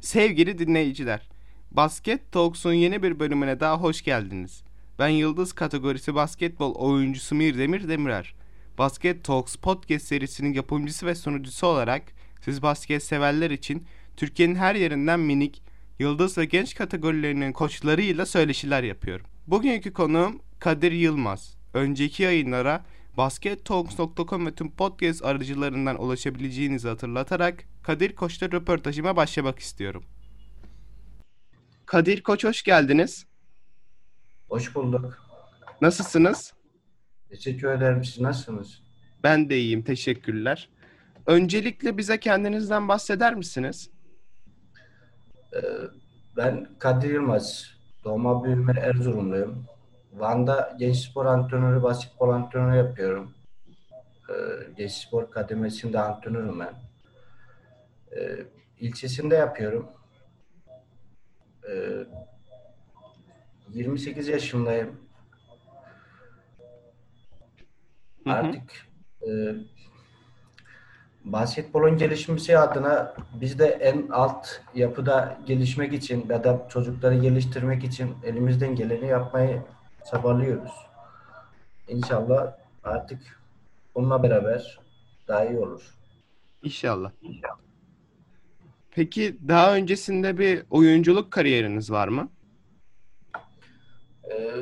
Sevgili dinleyiciler, Basket Talks'un yeni bir bölümüne daha hoş geldiniz. Ben Yıldız kategorisi basketbol oyuncusu Mirdemir Demirer. Basket Talks podcast serisinin yapımcısı ve sunucusu olarak siz basket severler için Türkiye'nin her yerinden minik, yıldız ve genç kategorilerinin koçlarıyla söyleşiler yapıyorum. Bugünkü konuğum Kadir Yılmaz. Önceki yayınlara baskettalks.com ve tüm podcast aracılarından ulaşabileceğinizi hatırlatarak Kadir Koç'ta röportajıma başlamak istiyorum. Kadir Koç hoş geldiniz. Hoş bulduk. Nasılsınız? Teşekkür ederim. Siz nasılsınız? Ben de iyiyim, teşekkürler. Öncelikle bize kendinizden bahseder misiniz? Ee, ben Kadir Yılmaz. Doğma büyüme Erzurumluyum. Van'da genç spor antrenörü, basketbol antrenörü yapıyorum. Ee, genç spor kademesinde antrenörüm ben. Ee, ilçesinde yapıyorum. Ee, 28 yaşındayım. Hı hı. Artık e, basketbolun gelişmesi adına biz de en alt yapıda gelişmek için ya da çocukları geliştirmek için elimizden geleni yapmayı çabalıyoruz. İnşallah artık bununla beraber daha iyi olur. İnşallah. Peki daha öncesinde bir oyunculuk kariyeriniz var mı? Ee,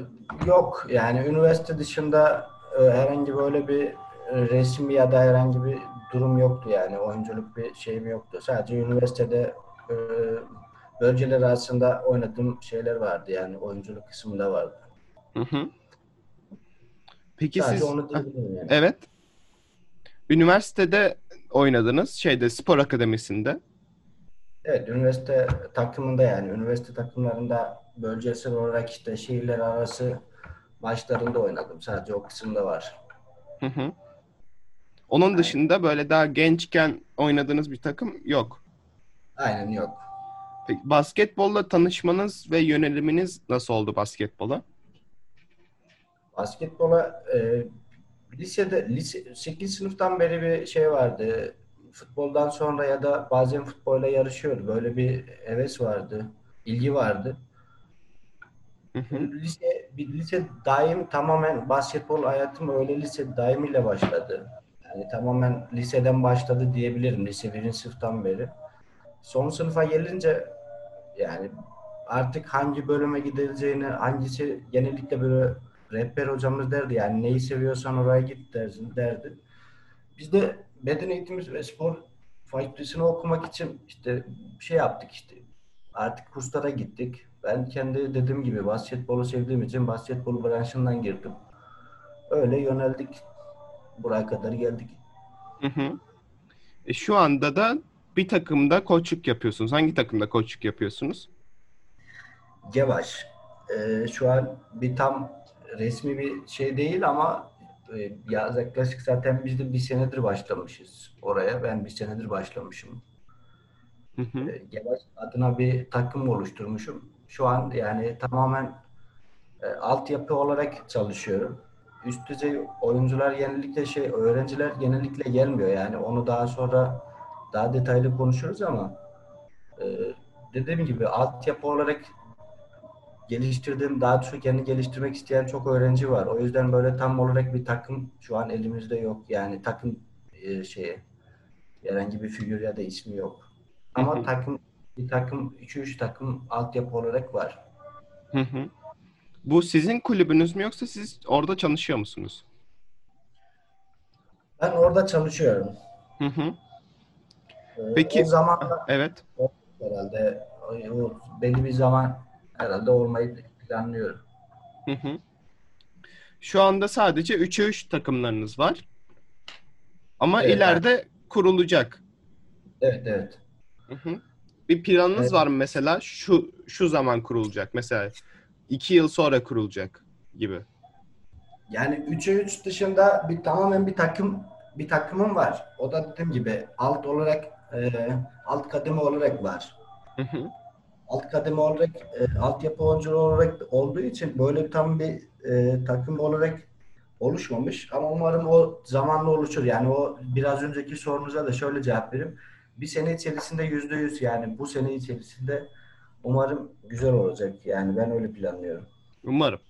yok yani üniversite dışında herhangi böyle bir e, resim ya da herhangi bir durum yoktu yani oyunculuk bir şeyim yoktu. Sadece üniversitede e, bölgeler arasında oynadığım şeyler vardı yani oyunculuk kısmında vardı. Hı hı. Peki Sadece siz onu yani. evet. Üniversitede oynadınız şeyde spor akademisinde. Evet, üniversite takımında yani üniversite takımlarında bölgesel olarak işte şehirler arası maçlarında oynadım. Sadece o kısımda var. Hı hı. Onun dışında böyle daha gençken oynadığınız bir takım yok. Aynen yok. Peki basketbolla tanışmanız ve yöneliminiz nasıl oldu basketbola? Basketbola e, lisede lise 8 sınıftan beri bir şey vardı. Futboldan sonra ya da bazen futbolla yarışıyordu. Böyle bir heves vardı, ilgi vardı. Lise bir lise daim tamamen basketbol hayatım öyle lise daimiyle başladı. Yani tamamen liseden başladı diyebilirim. Lise birinci sınıftan beri. Son sınıfa gelince yani artık hangi bölüme gidileceğini, hangisi genellikle böyle rehber hocamız derdi yani neyi seviyorsan oraya git dersin, derdi. Biz de beden eğitimi ve spor fakültesini okumak için işte şey yaptık işte. Artık kurslara gittik. Ben kendi dediğim gibi basketbolu sevdiğim için basketbol branşından girdim. Öyle yöneldik. Buraya kadar geldik. Hı hı. E, şu anda da bir takımda koçluk yapıyorsunuz. Hangi takımda koçluk yapıyorsunuz? Gevaş. Ee, şu an bir tam resmi bir şey değil ama e, ya yaklaşık zaten biz de bir senedir başlamışız oraya. Ben bir senedir başlamışım. Hı hı. E, Gevaş adına bir takım oluşturmuşum. Şu an yani tamamen e, altyapı olarak çalışıyorum. Üst düzey oyuncular genellikle şey öğrenciler genellikle gelmiyor yani onu daha sonra daha detaylı konuşuruz ama e, dediğim gibi altyapı olarak geliştirdiğim daha çok kendini geliştirmek isteyen çok öğrenci var. O yüzden böyle tam olarak bir takım şu an elimizde yok. Yani takım e, şeye herhangi bir figür ya da ismi yok. Ama takım bir takım 2-3 takım altyapı olarak var. Hı hı. Bu sizin kulübünüz mü yoksa siz orada çalışıyor musunuz? Ben orada çalışıyorum. Hı hı. Ee, Peki- O zamanla Evet. herhalde o- o belli bir zaman herhalde olmayı planlıyorum. Hı hı. Şu anda sadece 3'e 3 takımlarınız var. Ama Evet, ileride kurulacak. Evet evet. Hı hı. Bir planınız Evet. var mı mesela şu şu zaman kurulacak mesela iki yıl sonra kurulacak gibi. Yani 3'e 3 dışında bir tamamen bir takım bir takımım var. O da dediğim gibi alt olarak e, alt kademe olarak var. Hı hı. Alt kademe olarak e, altyapı oyuncuları olarak olduğu için böyle tam bir e, takım olarak oluşmamış. Ama umarım o zamanla oluşur. Yani o biraz önceki sorunuza da şöyle cevap vereyim. Bir sene içerisinde yüzde yüz yani bu sene içerisinde umarım güzel olacak. Yani ben öyle planlıyorum. Umarım.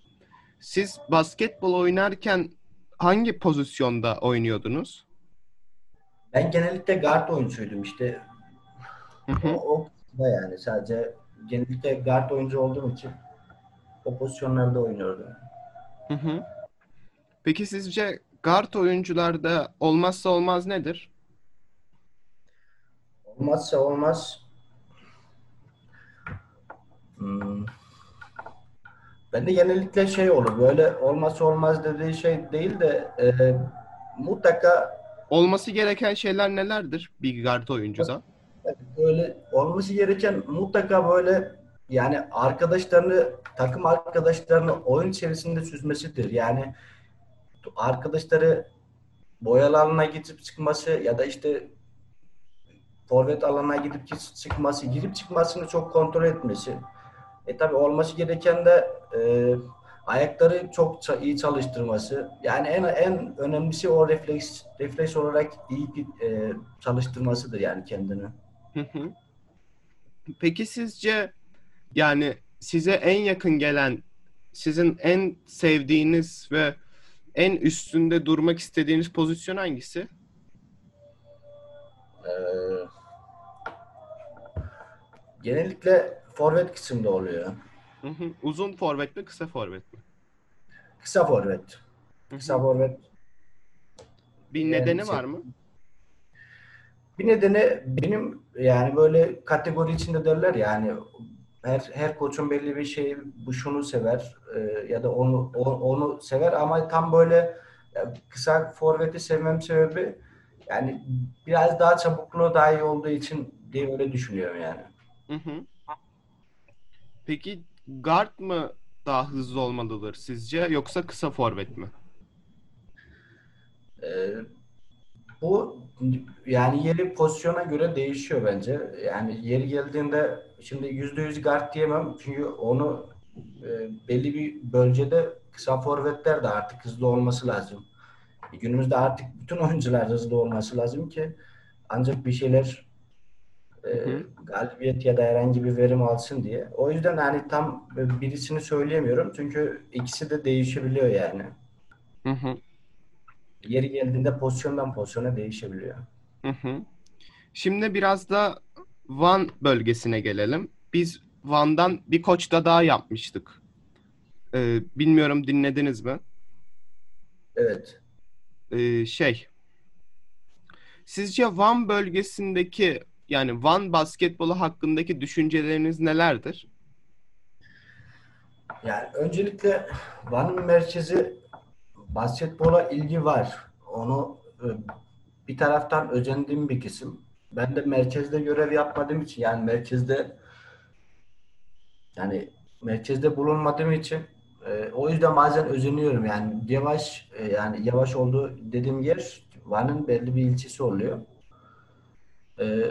Siz basketbol oynarken hangi pozisyonda oynuyordunuz? Ben genellikle guard oyuncuydum işte. Hı hı. O, o da yani sadece genellikle guard oyuncu olduğum için o pozisyonlarda oynuyordum. Hı hı. Peki sizce guard oyuncularda olmazsa olmaz nedir? Olmazsa olmaz. Hmm. Ben de genellikle şey olur böyle olmazsa olmaz dediği şey değil de e, mutlaka Olması gereken şeyler nelerdir bir guard oyuncuda? böyle olması gereken mutlaka böyle yani arkadaşlarını takım arkadaşlarını oyun içerisinde süzmesidir. Yani arkadaşları boyalı alana gidip çıkması ya da işte forvet alana gidip çıkması, girip çıkmasını çok kontrol etmesi. E tabi olması gereken de e, ayakları çok iyi çalıştırması. Yani en en önemlisi o refleks refleks olarak iyi e, çalıştırmasıdır yani kendini. Hı hı. Peki sizce yani size en yakın gelen, sizin en sevdiğiniz ve en üstünde durmak istediğiniz pozisyon hangisi? Ee, genellikle forvet kısımda oluyor. Hı hı. Uzun forvet mi, kısa forvet mi? Kısa forvet. Kısa forvet. Bir Yani nedeni var mı? Bir nedeni benim yani böyle kategori içinde derler yani her her koçun belli bir şey bu şunu sever e, ya da onu o- onu sever ama tam böyle ya, kısa forveti sevmem sebebi yani biraz daha çabukluğu daha iyi olduğu için diye öyle düşünüyorum yani. Hı. Peki guard mı daha hızlı olmalıdır sizce yoksa kısa forvet mi? Ee, bu yani yeri pozisyona göre değişiyor bence. Yani yeri geldiğinde şimdi yüzde yüz guard diyemem çünkü onu e, belli bir bölgede kısa forvetler de artık hızlı olması lazım. Günümüzde artık bütün oyuncular hızlı olması lazım ki ancak bir şeyler e, galibiyet ya da herhangi bir verim alsın diye. O yüzden hani tam birisini söyleyemiyorum çünkü ikisi de değişebiliyor yani. Hı hı. Yeri geldiğinde pozisyondan pozisyona değişebiliyor. Hı hı. Şimdi biraz da Van bölgesine gelelim. Biz Van'dan bir koçta daha yapmıştık. Ee, bilmiyorum dinlediniz mi? Evet. Ee, şey. Sizce Van bölgesindeki yani Van basketbolu hakkındaki düşünceleriniz nelerdir? Yani öncelikle Van'ın merkezi basketbola ilgi var. Onu e, bir taraftan özendiğim bir kısım. Ben de merkezde görev yapmadığım için yani merkezde yani merkezde bulunmadığım için e, o yüzden bazen özeniyorum yani yavaş e, yani yavaş olduğu dediğim yer Van'ın belli bir ilçesi oluyor. E,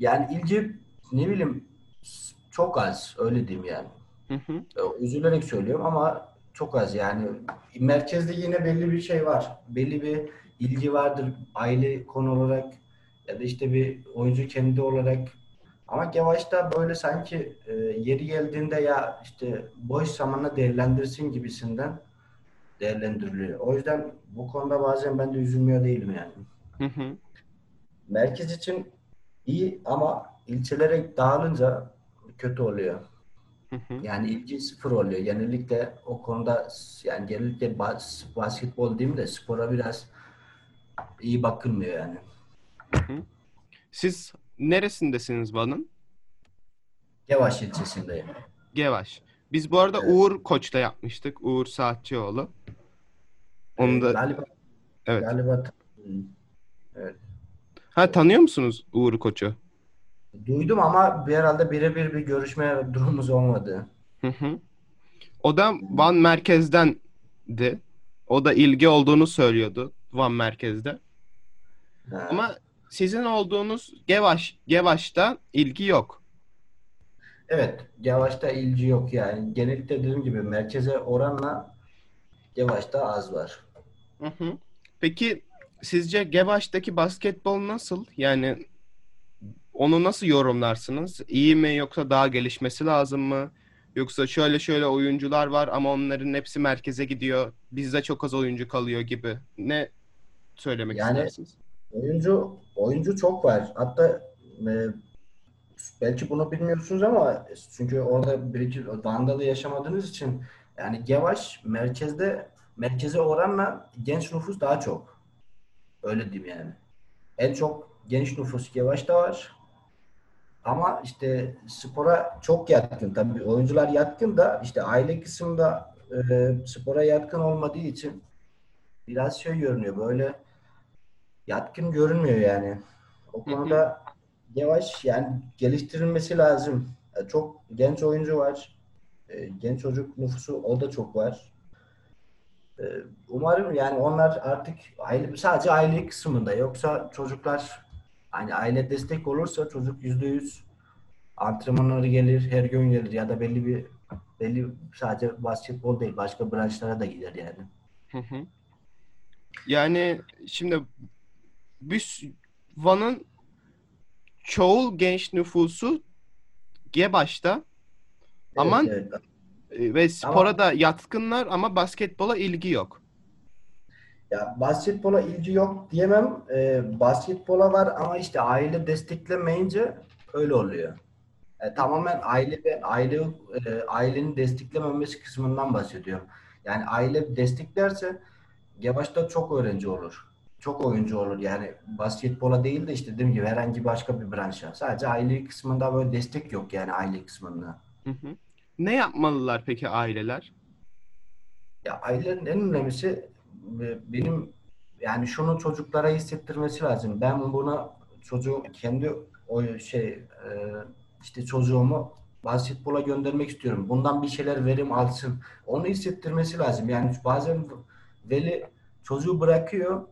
yani ilgi ne bileyim çok az öyle diyeyim yani. Hı hı. E, Üzülerek söylüyorum ama çok az yani. Merkezde yine belli bir şey var. Belli bir ilgi vardır aile konu olarak ya da işte bir oyuncu kendi olarak. Ama Yavaş'ta böyle sanki e, yeri geldiğinde ya işte boş zamanla değerlendirsin gibisinden değerlendiriliyor. O yüzden bu konuda bazen ben de üzülmüyor değilim yani. Hı hı. Merkez için iyi ama ilçelere dağılınca kötü oluyor. Hı hı. Yani ilgi sıfır oluyor. Genellikle o konuda yani genellikle bas, basketbol diyeyim de spora biraz iyi bakılmıyor yani. Siz neresindesiniz Van'ın? Yavaş ilçesindeyim. Gevaş. Biz bu arada Evet. Uğur Koç'ta yapmıştık. Uğur Saatçioğlu. Onu da Galiba evet. galiba Ha tanıyor musunuz Uğur Koç'u? duydum ama bir herhalde birebir bir görüşme durumumuz olmadı. Hı hı. O da Van merkezdendi. O da ilgi olduğunu söylüyordu Van merkezde. Ha. Ama sizin olduğunuz Gevaş, Gevaş'ta ilgi yok. Evet, Yavaş'ta ilgi yok yani. Genellikle dediğim gibi merkeze oranla Yavaş'ta az var. Hı hı. Peki sizce Gevaş'taki basketbol nasıl? Yani onu nasıl yorumlarsınız? İyi mi yoksa daha gelişmesi lazım mı? Yoksa şöyle şöyle oyuncular var ama onların hepsi merkeze gidiyor. Bizde çok az oyuncu kalıyor gibi. Ne söylemek Yani- istersiniz? Oyuncu oyuncu çok var. Hatta e, belki bunu bilmiyorsunuz ama çünkü orada bir iki Vandalı yaşamadığınız için yani Gevaş merkezde merkeze oranla genç nüfus daha çok. Öyle diyeyim yani. En çok genç nüfus Gevaş'ta var. Ama işte spora çok yatkın. Tabii oyuncular yatkın da işte aile kısmında e, spora yatkın olmadığı için biraz şey görünüyor. Böyle yatkın görünmüyor yani. O konuda yavaş yani geliştirilmesi lazım. E, Çok genç oyuncu var. E, Genç çocuk nüfusu o da çok var. E, Umarım yani onlar artık aile, sadece aile kısmında yoksa çocuklar hani aile destek olursa çocuk yüzde yüz antrenmanları gelir, her gün gelir ya da belli bir belli sadece basketbol değil başka branşlara da gider yani. Hı hı. Yani şimdi biz Van'ın çoğul genç nüfusu Gebaş'ta. Evet, evet. E, ve spora da yatkınlar ama basketbola ilgi yok. Ya basketbola ilgi yok diyemem. Ee, basketbola var ama işte aile desteklemeyince öyle oluyor. E, tamamen aile ve aile e, ailenin desteklememesi kısmından bahsediyorum. Yani aile desteklerse Gevaş'ta çok öğrenci olur. Çok oyuncu olur. Yani basketbola değil de işte dediğim gibi herhangi başka bir branşa. Sadece aile kısmında böyle destek yok yani aile kısmında. Hı hı. Ne yapmalılar peki aileler? Ya ailenin en önemlisi e, benim yani şunu çocuklara hissettirmesi lazım. Ben buna çocuğu kendi o şey e, işte çocuğumu basketbola göndermek istiyorum. Bundan bir şeyler verim alsın. Onu hissettirmesi lazım. Yani bazen veli çocuğu bırakıyor.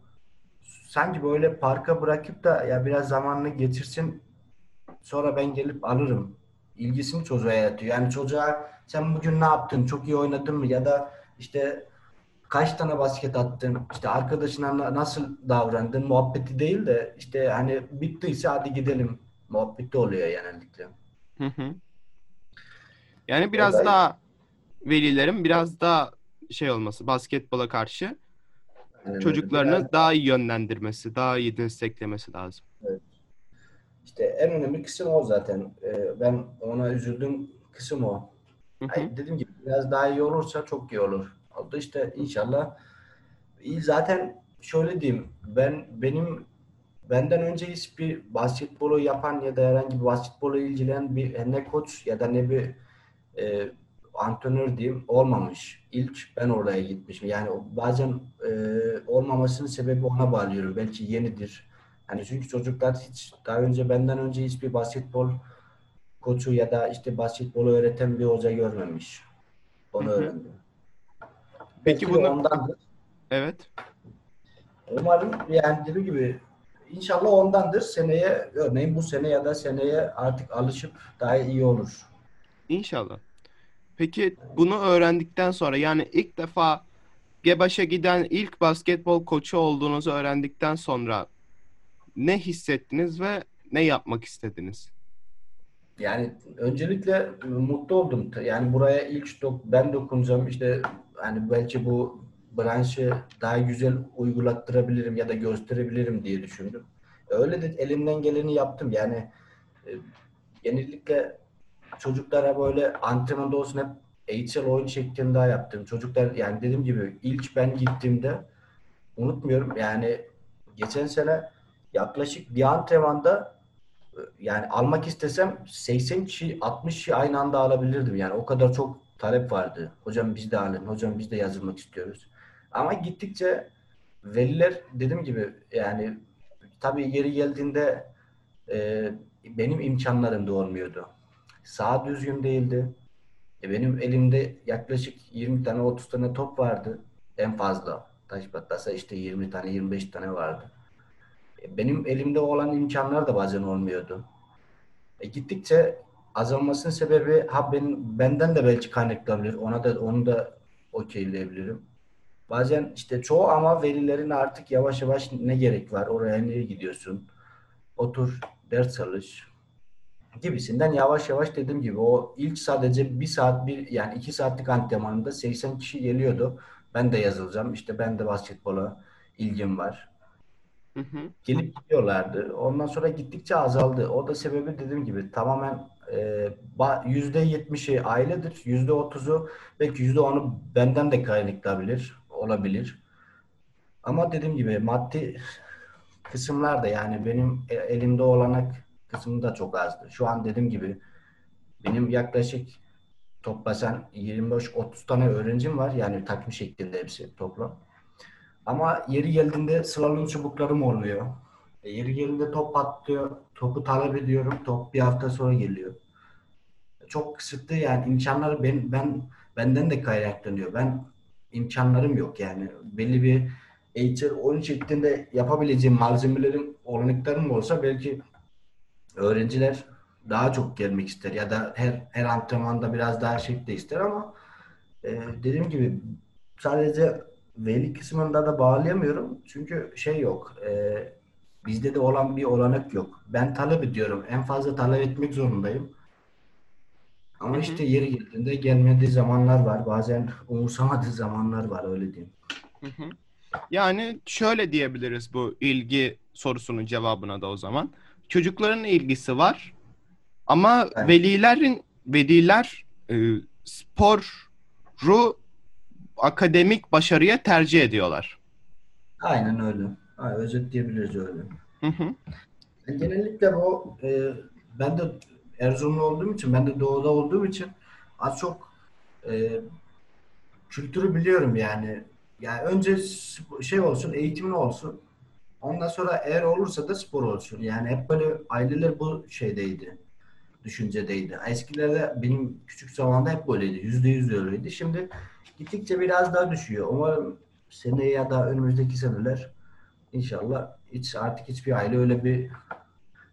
Sanki böyle parka bırakıp da ya biraz zamanını geçirsin. Sonra ben gelip alırım. İlgisini çocuğa yaratıyor. Yani çocuğa sen bugün ne yaptın? Çok iyi oynadın mı? Ya da işte kaç tane basket attın? İşte arkadaşına na- nasıl davrandın? Muhabbeti değil de işte hani bittiyse hadi gidelim. Muhabbeti oluyor genellikle. Hı hı. Yani biraz da- daha velilerin biraz daha şey olması basketbola karşı Yani çocuklarını biraz- daha iyi yönlendirmesi, daha iyi desteklemesi lazım. İşte en önemli kısım o zaten. Ee, ben ona üzüldüğüm kısım o. Hı hı. Ay, dediğim gibi biraz daha iyi olursa çok iyi olur. Oldu işte inşallah. İyi zaten şöyle diyeyim. Ben benim benden önce hiçbir basketbolu yapan ya da herhangi bir basketbola ilgilenen bir ne koç ya da ne bir e, antrenör diyeyim olmamış. İlk ben oraya gitmişim. Yani bazen e, olmamasının sebebi ona bağlıyorum. Belki yenidir. Hani çünkü çocuklar hiç daha önce benden önce hiçbir basketbol koçu ya da işte basketbolu öğreten bir hoca görmemiş. Onu öğrendim. Peki Belki bunu- ondandır. Evet. Umarım yani dediğim gibi inşallah ondandır. Seneye örneğin bu sene ya da seneye artık alışıp daha iyi olur. İnşallah. Peki bunu öğrendikten sonra yani ilk defa Gebaş'a giden ilk basketbol koçu olduğunuzu öğrendikten sonra ne hissettiniz ve ne yapmak istediniz? Yani öncelikle mutlu oldum. Yani buraya ilk dok- ben dokunacağım. İşte hani belki bu branşı daha güzel uygulattırabilirim ya da gösterebilirim diye düşündüm. Öyle de elimden geleni yaptım. Yani e, genellikle çocuklara böyle antrenmanda olsun hep eğitsel oyun şeklinde yaptım. Çocuklar yani dediğim gibi ilk ben gittiğimde unutmuyorum yani geçen sene yaklaşık bir antrenmanda yani almak istesem 80 kişi 60 kişi aynı anda alabilirdim. Yani o kadar çok talep vardı. Hocam biz de alın. Hocam biz de yazılmak istiyoruz. Ama gittikçe veliler dediğim gibi yani tabii yeri geldiğinde e, benim imkanlarım da olmuyordu. Saha düzgün değildi. E, benim elimde yaklaşık 20 tane 30 tane top vardı. En fazla. Taş patlasa işte 20 tane 25 tane vardı. Benim elimde olan imkanlar da bazen olmuyordu. E, gittikçe azalmasının sebebi ha ben, benden de belki kaynaklanabilir. Ona da onu da okeyleyebilirim. Bazen işte çoğu ama verilerin artık yavaş yavaş ne gerek var? Oraya niye gidiyorsun? Otur, ders çalış gibisinden yavaş yavaş dediğim gibi o ilk sadece bir saat bir yani iki saatlik antrenmanında 80 kişi geliyordu. Ben de yazılacağım. İşte ben de basketbola ilgim var. Hı. Gelip gidiyorlardı. Ondan sonra gittikçe azaldı. O da sebebi dediğim gibi tamamen e, yüzde yetmişi ailedir. Yüzde otuzu belki yüzde onu benden de kaynaklanabilir. Olabilir. Ama dediğim gibi maddi kısımlar da yani benim e, elimde olanak kısmı da çok azdı. Şu an dediğim gibi benim yaklaşık toplasan 25-30 tane öğrencim var. Yani takım şeklinde hepsi toplam. Ama yeri geldiğinde slalom çubuklarım olmuyor. E, yeri geldiğinde top patlıyor. Topu talep ediyorum. Top bir hafta sonra geliyor. Çok kısıtlı yani imkanları ben, ben benden de kaynaklanıyor. Ben imkanlarım yok yani. Belli bir eğitim oyun şeklinde yapabileceğim malzemelerim, olanaklarım olsa belki öğrenciler daha çok gelmek ister ya da her her antrenmanda biraz daha de ister ama e, dediğim gibi sadece veli kısmında da bağlayamıyorum. Çünkü şey yok. E, bizde de olan bir olanak yok. Ben talep ediyorum. En fazla talep etmek zorundayım. Ama Hı-hı. işte yeri geldiğinde gelmediği zamanlar var. Bazen umursamadığı zamanlar var öyle diyeyim. Hı-hı. Yani şöyle diyebiliriz bu ilgi sorusunun cevabına da o zaman. Çocukların ilgisi var ama evet. velilerin veliler e, sporu akademik başarıya tercih ediyorlar. Aynen öyle. Aynen, özetleyebiliriz öyle. Hı hı. Genellikle bu e, ben de Erzurumlu olduğum için, ben de doğuda olduğum için az çok e, kültürü biliyorum yani. Yani önce şey olsun, eğitimin olsun. Ondan sonra eğer olursa da spor olsun. Yani hep böyle aileler bu şeydeydi. Düşüncedeydi. Eskilerde benim küçük zamanda hep böyleydi. Yüzde yüz öyleydi. Şimdi gittikçe biraz daha düşüyor. Umarım seneye ya da önümüzdeki seneler inşallah hiç artık hiçbir aile öyle bir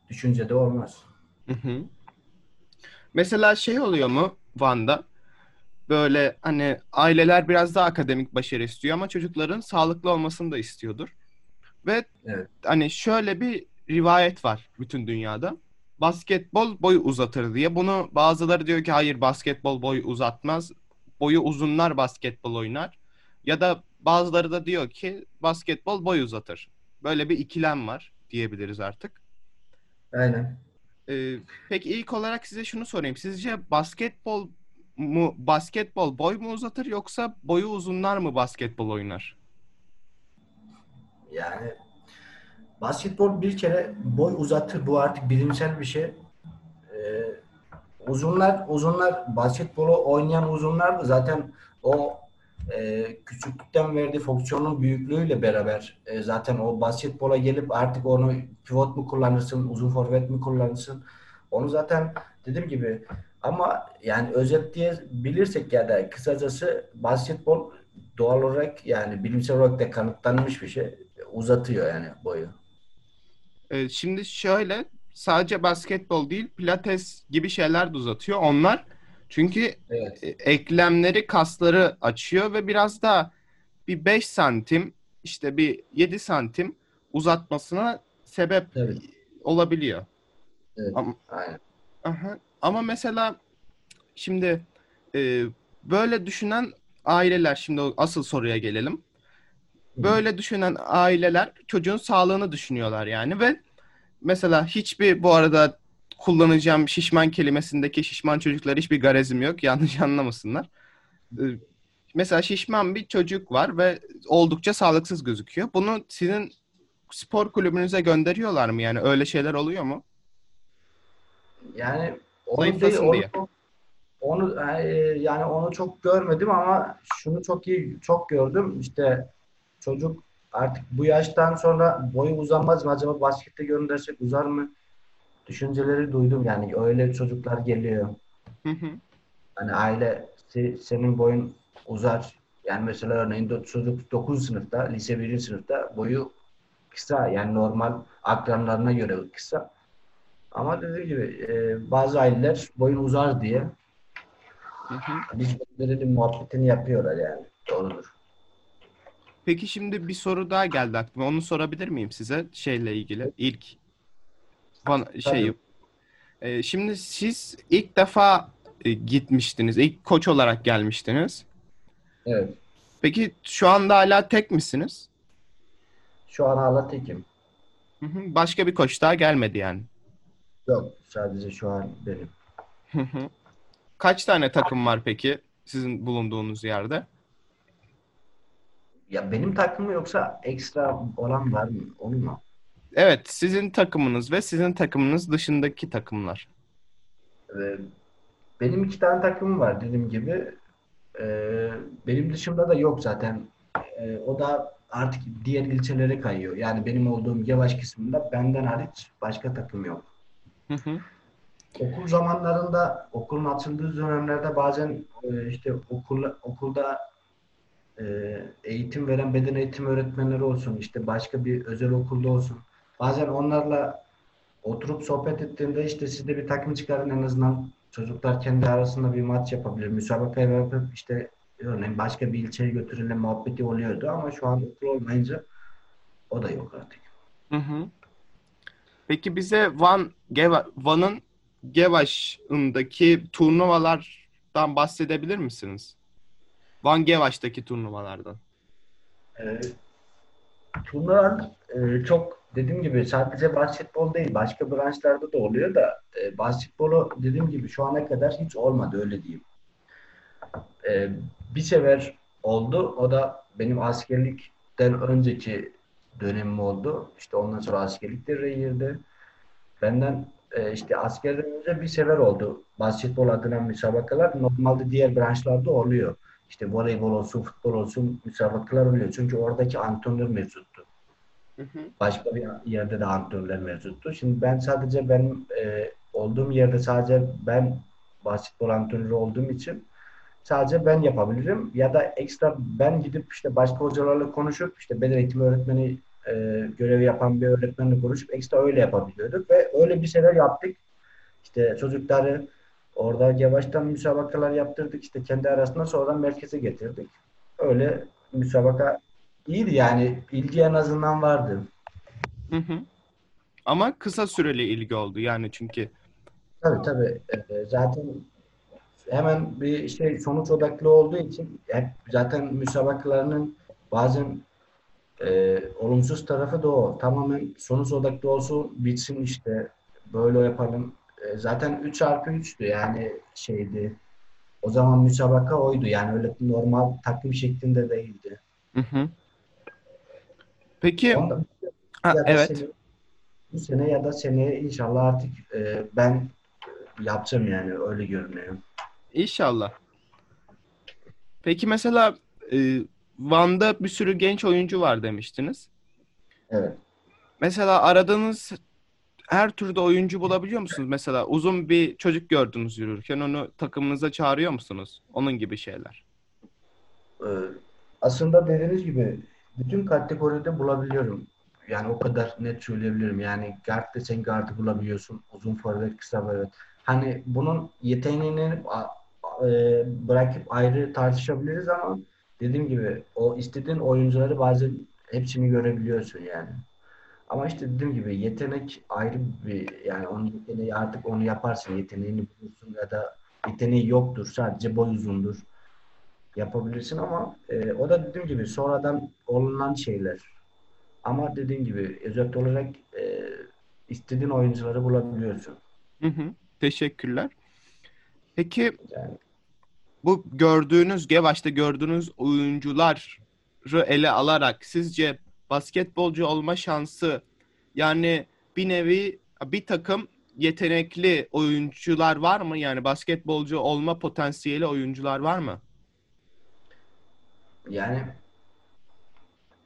düşüncede olmaz. Hı hı. Mesela şey oluyor mu Van'da? Böyle hani aileler biraz daha akademik başarı istiyor ama çocukların sağlıklı olmasını da istiyordur. Ve evet. hani şöyle bir rivayet var bütün dünyada. Basketbol boyu uzatır diye. Bunu bazıları diyor ki hayır basketbol boyu uzatmaz boyu uzunlar basketbol oynar. Ya da bazıları da diyor ki basketbol boy uzatır. Böyle bir ikilem var diyebiliriz artık. Aynen. Ee, peki ilk olarak size şunu sorayım. Sizce basketbol mu basketbol boy mu uzatır yoksa boyu uzunlar mı basketbol oynar? Yani basketbol bir kere boy uzatır. Bu artık bilimsel bir şey. Ee, uzunlar uzunlar basketbolu oynayan uzunlar da zaten o e, küçüklükten verdiği fonksiyonun büyüklüğüyle beraber e, zaten o basketbola gelip artık onu pivot mu kullanırsın, uzun forvet mi kullanırsın? Onu zaten dediğim gibi ama yani özetleyebilirsek ya da kısacası basketbol doğal olarak yani bilimsel olarak da kanıtlanmış bir şey. Uzatıyor yani boyu. Ee, şimdi şöyle sadece basketbol değil pilates gibi şeyler de uzatıyor. Onlar çünkü evet. E, eklemleri kasları açıyor ve biraz daha bir 5 santim işte bir 7 santim uzatmasına sebep evet. olabiliyor. Evet. Ama, Aynen. Aha. Ama mesela şimdi e, böyle düşünen aileler şimdi asıl soruya gelelim. Böyle düşünen aileler çocuğun sağlığını düşünüyorlar yani ve mesela hiçbir bu arada kullanacağım şişman kelimesindeki şişman çocuklar hiçbir garezim yok. Yanlış anlamasınlar. Ee, mesela şişman bir çocuk var ve oldukça sağlıksız gözüküyor. Bunu sizin spor kulübünüze gönderiyorlar mı? Yani öyle şeyler oluyor mu? Yani onu değil, onu, diye. onu e, yani onu çok görmedim ama şunu çok iyi çok gördüm. İşte çocuk artık bu yaştan sonra boyu uzanmaz mı acaba baskette göndersek uzar mı? Düşünceleri duydum yani öyle çocuklar geliyor. Hı hı. Hani aile senin boyun uzar. Yani mesela örneğin çocuk 9 sınıfta, lise 1. sınıfta boyu kısa yani normal akranlarına göre kısa. Ama dediğim gibi e, bazı aileler boyun uzar diye Hı hı. biz muhabbetini yapıyorlar yani. Doğrudur. Peki şimdi bir soru daha geldi aklıma. Onu sorabilir miyim size şeyle ilgili? İlk bana şey e, şimdi siz ilk defa e, gitmiştiniz. İlk koç olarak gelmiştiniz. Evet. Peki şu anda hala tek misiniz? Şu an hala tekim. Hı hı. Başka bir koç daha gelmedi yani. Yok sadece şu an benim. Hı hı. Kaç tane takım var peki sizin bulunduğunuz yerde? Ya benim takımı yoksa ekstra olan var mı? Onu mu? Evet, sizin takımınız ve sizin takımınız dışındaki takımlar. Ee, benim iki tane takımım var dediğim gibi. Ee, benim dışımda da yok zaten. Ee, o da artık diğer ilçelere kayıyor. Yani benim olduğum Yavaş kısmında benden hariç başka takım yok. Hı hı. Okul zamanlarında, okulun açıldığı dönemlerde bazen e, işte okul, okulda e, eğitim veren beden eğitim öğretmenleri olsun, işte başka bir özel okulda olsun. Bazen onlarla oturup sohbet ettiğimde işte siz de bir takım çıkarın en azından çocuklar kendi arasında bir maç yapabilir. Müsabakaya yapıp işte örneğin başka bir ilçeye götürülme muhabbeti oluyordu ama şu an okul olmayınca o da yok artık. Hı hı. Peki bize Van Geva, Van'ın Gevaş'ındaki turnuvalardan bahsedebilir misiniz? Van Gevaş'taki turnuvalardan. Ee, turnuvalar e, çok dediğim gibi sadece basketbol değil başka branşlarda da oluyor da e, basketbolu dediğim gibi şu ana kadar hiç olmadı öyle diyeyim. E, bir sefer oldu o da benim askerlikten önceki dönemim oldu. İşte ondan sonra askerlik de girdi. Benden e, işte askerden önce bir sefer oldu. Basketbol adına müsabakalar normalde diğer branşlarda oluyor. İşte voleybol olsun, futbol olsun müsabakalar oluyor. Çünkü oradaki antrenör mevcuttu. Hı hı. Başka bir yerde de antrenörler mevcuttu. Şimdi ben sadece benim e, olduğum yerde sadece ben basketbol antrenörü olduğum için sadece ben yapabilirim. Ya da ekstra ben gidip işte başka hocalarla konuşup işte beden eğitimi öğretmeni e, görevi yapan bir öğretmenle konuşup ekstra öyle yapabiliyorduk ve öyle bir şeyler yaptık. İşte çocukları orada yavaştan müsabakalar yaptırdık. İşte kendi arasında sonradan merkeze getirdik. Öyle müsabaka iyiydi yani. ilgi en azından vardı. Hı hı. Ama kısa süreli ilgi oldu yani çünkü. Tabii tabii. E, zaten hemen bir şey sonuç odaklı olduğu için hep zaten müsabakalarının bazen e, olumsuz tarafı da o. Tamamen sonuç odaklı olsun, bitsin işte. Böyle yapalım. E, zaten 3 çarpı 3'tü yani şeydi. O zaman müsabaka oydu. Yani öyle normal takım şeklinde değildi. Hı hı. Peki, ha, evet. sene- bu sene ya da seneye inşallah artık e, ben yapacağım yani öyle görünüyor. İnşallah. Peki mesela e, Van'da bir sürü genç oyuncu var demiştiniz. Evet. Mesela aradığınız her türde oyuncu bulabiliyor musunuz? Mesela uzun bir çocuk gördünüz yürürken onu takımınıza çağırıyor musunuz? Onun gibi şeyler. Ee, aslında dediğiniz gibi bütün kategoride bulabiliyorum. Yani o kadar net söyleyebilirim. Yani guard desen guard'ı bulabiliyorsun. Uzun forvet, kısa forvet. Hani bunun yeteneğini e, bırakıp ayrı tartışabiliriz ama dediğim gibi o istediğin oyuncuları bazen hepsini görebiliyorsun yani. Ama işte dediğim gibi yetenek ayrı bir yani onun yeteneği artık onu yaparsın. Yeteneğini bulursun ya da yeteneği yoktur. Sadece boy uzundur yapabilirsin ama e, o da dediğim gibi sonradan olunan şeyler. Ama dediğim gibi özet olarak e, istediğin oyuncuları bulabiliyorsun. Hı hı. Teşekkürler. Peki Yani bu gördüğünüz, Gevaş'ta gördüğünüz oyuncuları ele alarak sizce basketbolcu olma şansı yani bir nevi bir takım yetenekli oyuncular var mı? Yani basketbolcu olma potansiyeli oyuncular var mı? yani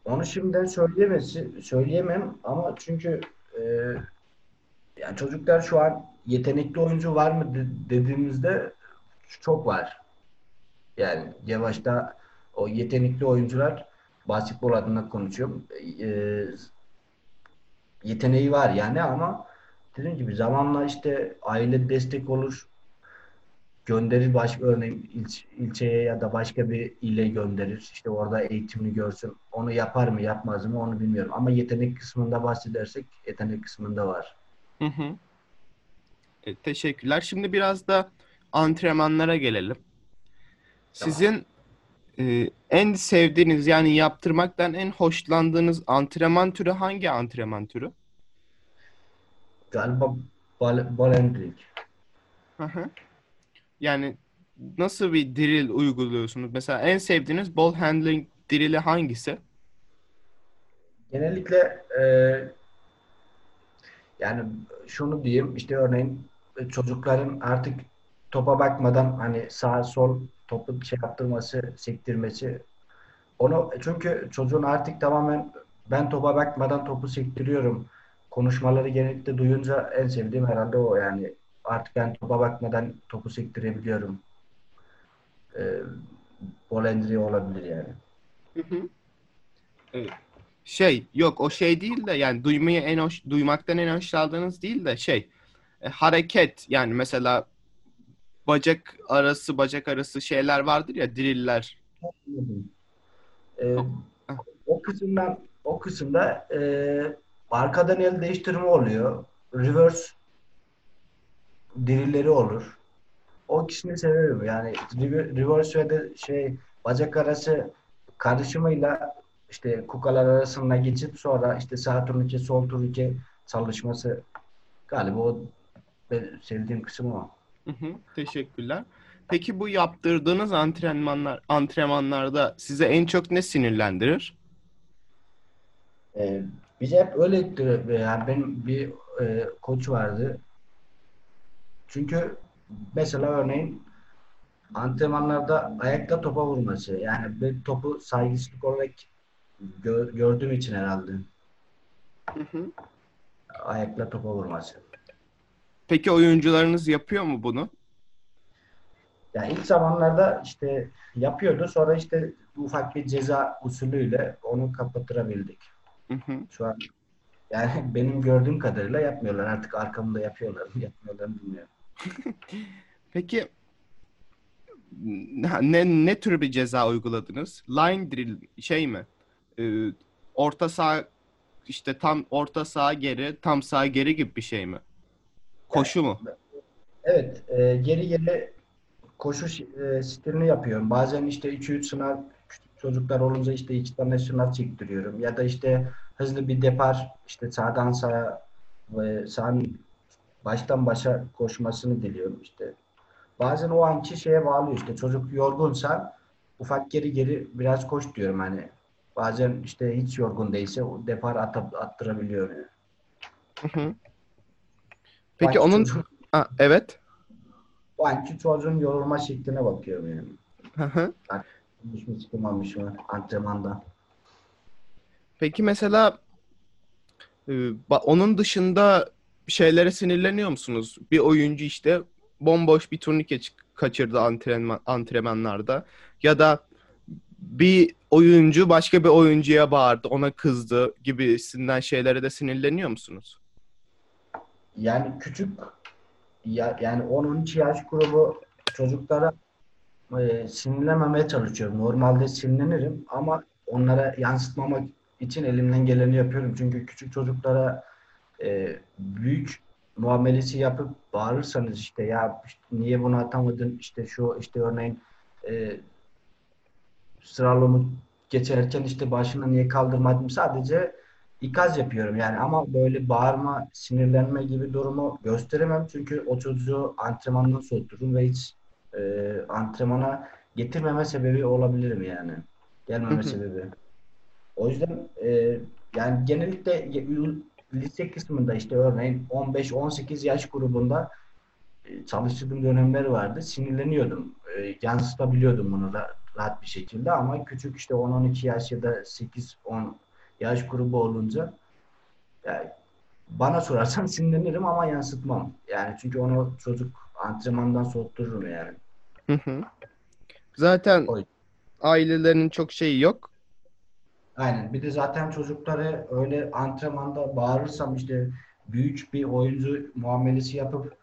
onu şimdiden söyleyemesi söyleyemem ama çünkü e, yani çocuklar şu an yetenekli oyuncu var mı de- dediğimizde çok var. Yani yavaşta o yetenekli oyuncular basketbol adına konuşuyorum. E, yeteneği var yani ama dediğim gibi zamanla işte aile destek olur gönderir başka örneğin ilç, ilçeye ya da başka bir ile gönderir. İşte orada eğitimini görsün. Onu yapar mı yapmaz mı onu bilmiyorum. Ama yetenek kısmında bahsedersek yetenek kısmında var. Hı hı. E, teşekkürler. Şimdi biraz da antrenmanlara gelelim. Sizin e, en sevdiğiniz yani yaptırmaktan en hoşlandığınız antrenman türü hangi antrenman türü? Galiba bal, balendrik. Yani nasıl bir drill uyguluyorsunuz? Mesela en sevdiğiniz ball handling drill'i hangisi? Genellikle e, yani şunu diyeyim işte örneğin çocukların artık topa bakmadan hani sağ sol topu şey yaptırması, sektirmesi. Onu çünkü çocuğun artık tamamen ben topa bakmadan topu sektiriyorum konuşmaları genellikle duyunca en sevdiğim herhalde o. Yani artık ben topa bakmadan topu sektirebiliyorum. Ee, Bolendri olabilir yani. Şey yok o şey değil de yani duymayı en hoş duymaktan en hoşlandığınız değil de şey e, hareket. Yani mesela bacak arası bacak arası şeyler vardır ya driller. Ee, o kısımdan o kısımda e, arkadan el değiştirme oluyor. Reverse dirilleri olur. O kişini severim. Yani reverse ve de şey bacak arası karışımıyla işte kukalar arasında geçip sonra işte sağ turnike sol turnike çalışması galiba o sevdiğim kısım o. Hı hı, teşekkürler. Peki bu yaptırdığınız antrenmanlar antrenmanlarda size en çok ne sinirlendirir? Ee, bize hep öyle yani benim bir e, koç vardı. Çünkü mesela örneğin antrenmanlarda ayakta topa vurması. Yani bir topu saygısızlık olarak gö- gördüğüm için herhalde. Hı hı. Ayakla topa vurması. Peki oyuncularınız yapıyor mu bunu? Yani ilk zamanlarda işte yapıyordu. Sonra işte ufak bir ceza usulüyle onu. Hı hı. Şu an yani benim gördüğüm kadarıyla yapmıyorlar. Artık arkamda yapıyorlar. Yapmıyorlar bilmiyorum. Peki ne ne tür bir ceza uyguladınız? Line drill şey mi? Ee, orta sağ işte tam orta sağ geri, tam sağ geri gibi bir şey mi? Koşu mu? Evet, e, geri geri koşu e, stilini yapıyorum. Bazen işte 2-3 sınav küçük çocuklar olunca işte iki tane sınav çektiriyorum. Ya da işte hızlı bir depar işte sağdan sağa ve sağın baştan başa koşmasını diliyorum işte. Bazen o anki şeye bağlı işte çocuk yorgunsa ufak geri geri biraz koş diyorum hani. Bazen işte hiç yorgun değilse o depar at attırabiliyor yani. Hı hı. Peki onun çocuk, ha, evet. O anki çocuğun yorulma şekline bakıyorum yani. Hı hı. Çıkmış mı çıkmamış mı antrenmanda. Peki mesela e, onun dışında şeylere sinirleniyor musunuz? Bir oyuncu işte bomboş bir turnike kaçırdı antrenman antrenmanlarda ya da bir oyuncu başka bir oyuncuya bağırdı, ona kızdı gibisinden şeylere de sinirleniyor musunuz? Yani küçük ya, yani 10-13 yaş grubu çocuklara e, sinirlememeye çalışıyorum. Normalde sinirlenirim ama onlara yansıtmamak için elimden geleni yapıyorum. Çünkü küçük çocuklara e, büyük muamelesi yapıp bağırırsanız işte ya işte niye bunu atamadın işte şu işte örneğin e, sıralımı geçerken işte başına niye kaldırmadım sadece ikaz yapıyorum yani ama böyle bağırma, sinirlenme gibi durumu gösteremem çünkü o çocuğu antrenmandan soğuturum ve hiç e, antrenmana getirmeme sebebi olabilirim yani. Gelmeme sebebi. O yüzden e, yani genellikle lise kısmında işte örneğin 15-18 yaş grubunda e, çalıştığım dönemleri vardı. Sinirleniyordum. E, yansıtabiliyordum bunu da rahat bir şekilde ama küçük işte 10-12 yaş ya da 8-10 yaş grubu olunca yani bana sorarsan sinirlenirim ama yansıtmam. Yani çünkü onu çocuk antrenmandan soğuttururum yani. Zaten Oy. ailelerin çok şeyi yok. Aynen. Bir de zaten çocukları öyle antrenmanda bağırırsam işte büyük bir oyuncu muamelesi yapıp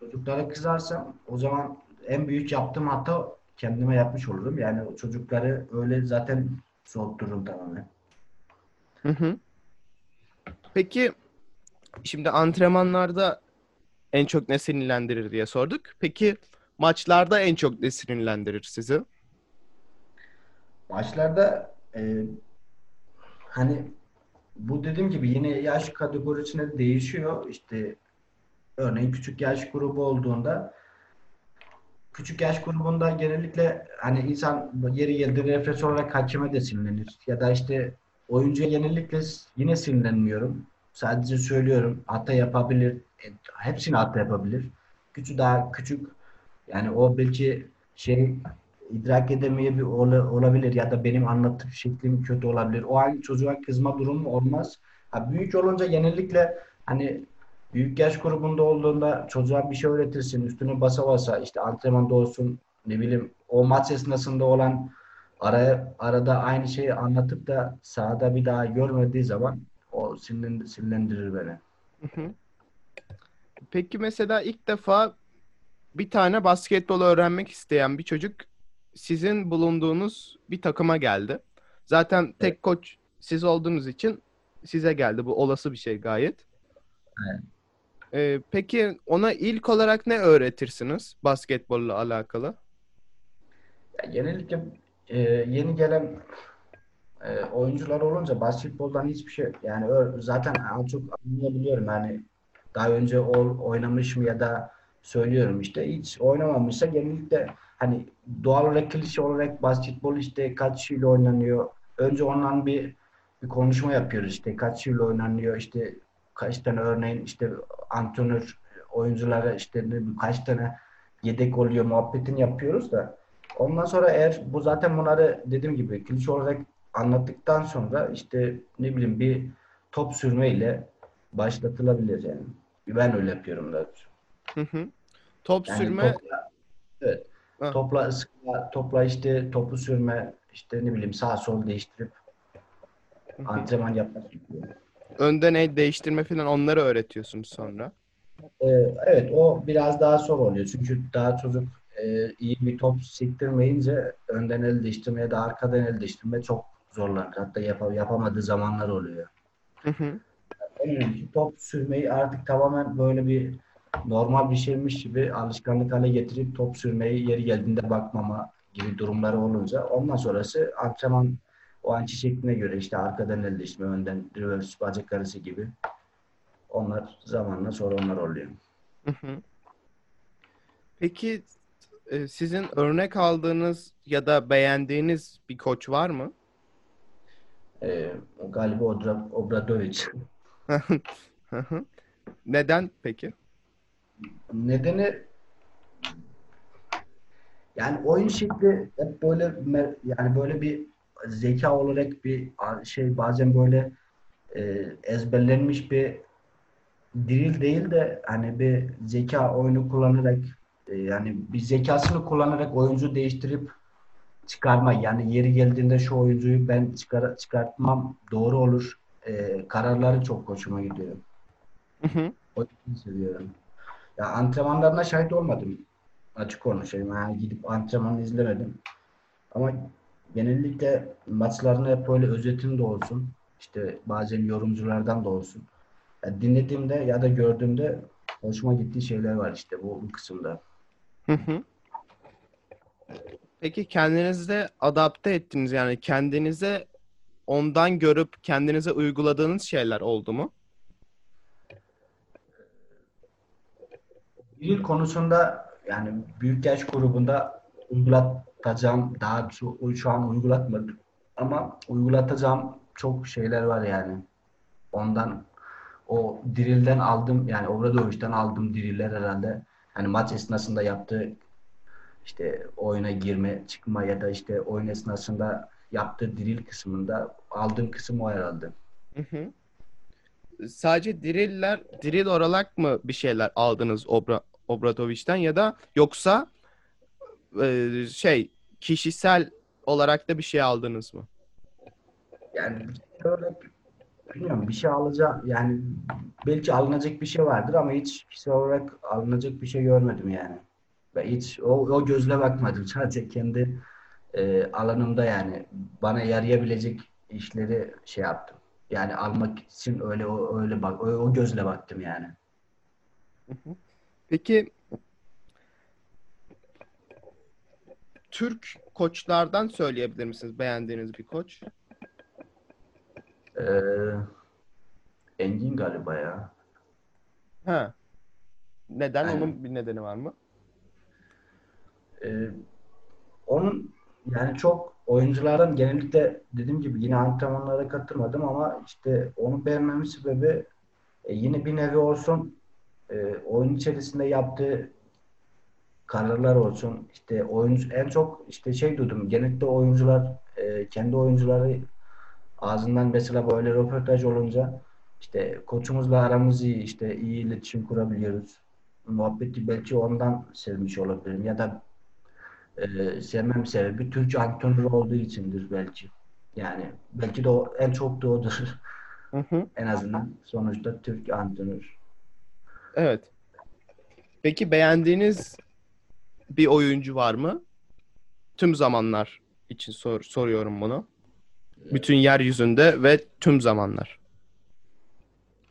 çocuklara kızarsam o zaman en büyük yaptığım hata kendime yapmış olurum. Yani çocukları öyle zaten soğuttururum tamamen. Hı hı. Peki şimdi antrenmanlarda en çok ne sinirlendirir diye sorduk. Peki maçlarda en çok ne sinirlendirir sizi? Maçlarda e, hani bu dediğim gibi yine yaş kategorisine değişiyor. İşte örneğin küçük yaş grubu olduğunda küçük yaş grubunda genellikle hani insan yeri geldi refleks olarak hakeme de sinirlenir. Ya da işte oyuncuya genellikle yine sinirlenmiyorum. Sadece söylüyorum hata yapabilir. E, hepsini hata yapabilir. Küçük daha küçük yani o belki şey idrak edemeyebilir olabilir ya da benim anlatım şeklim kötü olabilir. O an çocuğa kızma durumu olmaz. Ha, büyük olunca genellikle hani büyük yaş grubunda olduğunda çocuğa bir şey öğretirsin. Üstüne basa basa işte antrenmanda olsun ne bileyim o maç esnasında olan araya, arada aynı şeyi anlatıp da sahada bir daha görmediği zaman o sinirlendirir beni. Peki mesela ilk defa bir tane basketbol öğrenmek isteyen bir çocuk sizin bulunduğunuz bir takıma geldi. Zaten tek evet. koç siz olduğunuz için size geldi. Bu olası bir şey gayet. Evet. Ee, peki ona ilk olarak ne öğretirsiniz basketbolla alakalı? Ya genellikle e, yeni gelen e, oyuncular olunca basketboldan hiçbir şey yani zaten çok anlayabiliyorum yani daha önce o oynamış mı ya da söylüyorum işte hiç oynamamışsa genellikle hani doğal olarak klişe olarak basketbol işte kaç kişiyle oynanıyor. Önce ondan bir bir konuşma yapıyoruz işte kaç kişiyle oynanıyor işte kaç tane örneğin işte antrenör oyunculara işte kaç tane yedek oluyor muhabbetini yapıyoruz da ondan sonra eğer bu zaten bunları dediğim gibi klişe olarak anlattıktan sonra işte ne bileyim bir top sürmeyle başlatılabilir yani. Ben öyle yapıyorum da. Hı hı. Top yani sürme topla, evet. Ha. Topla ıskala, topla işte topu sürme, işte ne bileyim sağ sol değiştirip hı hı. antrenman yapmak. Önden el değiştirme falan onları öğretiyorsunuz sonra. Ee, evet o biraz daha zor oluyor. Çünkü daha çocuk e, iyi bir top sektirmeyince önden el değiştirme ya da arkadan el değiştirme çok zorlanır. Hatta yap yapamadığı zamanlar oluyor. Hı hı. Yani top sürmeyi artık tamamen böyle bir normal bir şeymiş gibi alışkanlık hale getirip top sürmeyi yeri geldiğinde bakmama gibi durumları olunca ondan sonrası antrenman o anki şekline göre işte arkadan el değiştirme, önden reverse bacak arası gibi onlar zamanla sonra onlar oluyor. Hı hı. Peki sizin örnek aldığınız ya da beğendiğiniz bir koç var mı? Ee, galiba Obra, Obradovic. Neden peki? Nedeni yani oyun şekli hep böyle yani böyle bir zeka olarak bir şey bazen böyle e, ezberlenmiş bir drill değil de hani bir zeka oyunu kullanarak e, yani bir zekasını kullanarak oyuncu değiştirip çıkarma yani yeri geldiğinde şu oyuncuyu ben çıkar, çıkartmam doğru olur e, kararları çok hoşuma gidiyor. Hı hı. O seviyorum. Ya antrenmanlarına şahit olmadım. Açık konuşayım. Yani gidip antrenman izlemedim. Ama genellikle maçlarını hep böyle özetinde olsun. İşte bazen yorumculardan da olsun. Yani dinlediğimde ya da gördüğümde hoşuma gittiği şeyler var işte bu, bu kısımda. Hı hı. Peki kendinizde adapte ettiniz yani kendinize ondan görüp kendinize uyguladığınız şeyler oldu mu? Dil konusunda yani büyük yaş grubunda uygulatacağım daha şu, şu an uygulatmadım ama uygulatacağım çok şeyler var yani. Ondan o dirilden aldım yani Obradoviç'ten aldım diriller herhalde. Hani maç esnasında yaptığı işte oyuna girme, çıkma ya da işte oyun esnasında yaptığı diril kısmında aldığım kısım o herhalde. Hı hı. Sadece diriller, diril olarak mı bir şeyler aldınız Obra, Obradoviç'ten ya da yoksa e, şey kişisel olarak da bir şey aldınız mı? yani böyle bilmiyorum bir şey alacağım yani belki alınacak bir şey vardır ama hiç kişisel olarak alınacak bir şey görmedim yani. Ve hiç o, o gözle bakmadım. Sadece kendi e, alanımda yani bana yarayabilecek işleri şey yaptım. Yani almak için öyle o, öyle bak o, o gözle baktım yani. Peki Türk koçlardan söyleyebilir misiniz beğendiğiniz bir koç? Ee, Engin galiba ya. Ha. Neden? Aynen. Onun bir nedeni var mı? Ee, onun yani çok oyunculardan genellikle dediğim gibi yine antrenmanlara katılmadım ama işte onu beğenmemin sebebi e, yine bir nevi olsun e, oyun içerisinde yaptığı kararlar olsun işte oyuncu en çok işte şey duydum genellikle oyuncular e, kendi oyuncuları ağzından mesela böyle röportaj olunca işte koçumuzla aramız iyi işte iyi iletişim kurabiliyoruz muhabbeti belki ondan sevmiş olabilirim ya da e, sevmem sebebi Türk antrenör olduğu içindir belki. Yani belki de o, en çok da odur. Hı hı. en azından sonuçta Türk antrenör. Evet. Peki beğendiğiniz bir oyuncu var mı? Tüm zamanlar için sor, soruyorum bunu. Bütün yeryüzünde ve tüm zamanlar.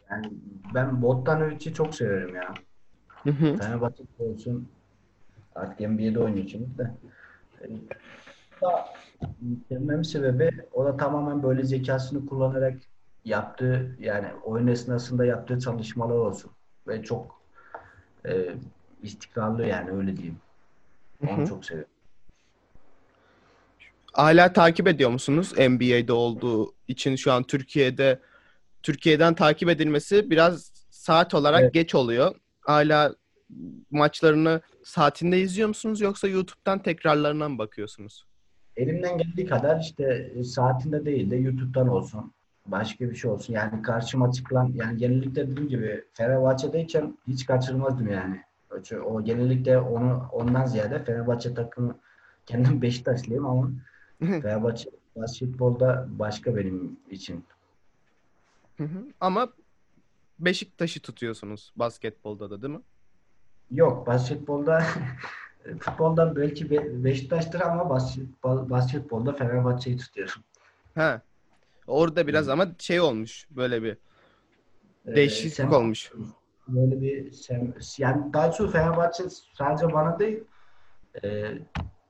Yani ben Bogdanovic'i çok severim ya. Hı hı. Olsun artık NBA'de oynuyor şimdi de. E, da sevmem sebebi o da tamamen böyle zekasını kullanarak yaptığı yani oyun esnasında yaptığı çalışmalar olsun. Ve çok e, istikrarlı yani öyle diyeyim. Hı Onu hı. çok seviyorum. Hala takip ediyor musunuz? NBA'de olduğu için şu an Türkiye'de Türkiye'den takip edilmesi biraz saat olarak Evet. geç oluyor. Hala maçlarını saatinde izliyor musunuz yoksa YouTube'dan tekrarlarına mı bakıyorsunuz? Elimden geldiği kadar işte saatinde değil de YouTube'dan olsun. Başka bir şey olsun. Yani karşıma çıkılan yani genellikle dediğim gibi Fenerbahçe'deyken hiç kaçırmazdım yani. O genellikle onu ondan ziyade Fenerbahçe takımı kendim Beşiktaşlıyım ama Fenerbahçe basketbolda başka benim için. Hı hı. Ama Beşiktaş'ı tutuyorsunuz basketbolda da değil mi? Yok basketbolda futbolda belki Be- Beşiktaş'tır ama basketbol, basketbolda Fenerbahçe'yi tutuyorum. Ha. Orada biraz ama şey olmuş böyle bir Ee, değişiklik sen- olmuş. böyle bir sem yani daha çok Fenerbahçe sadece bana değil e,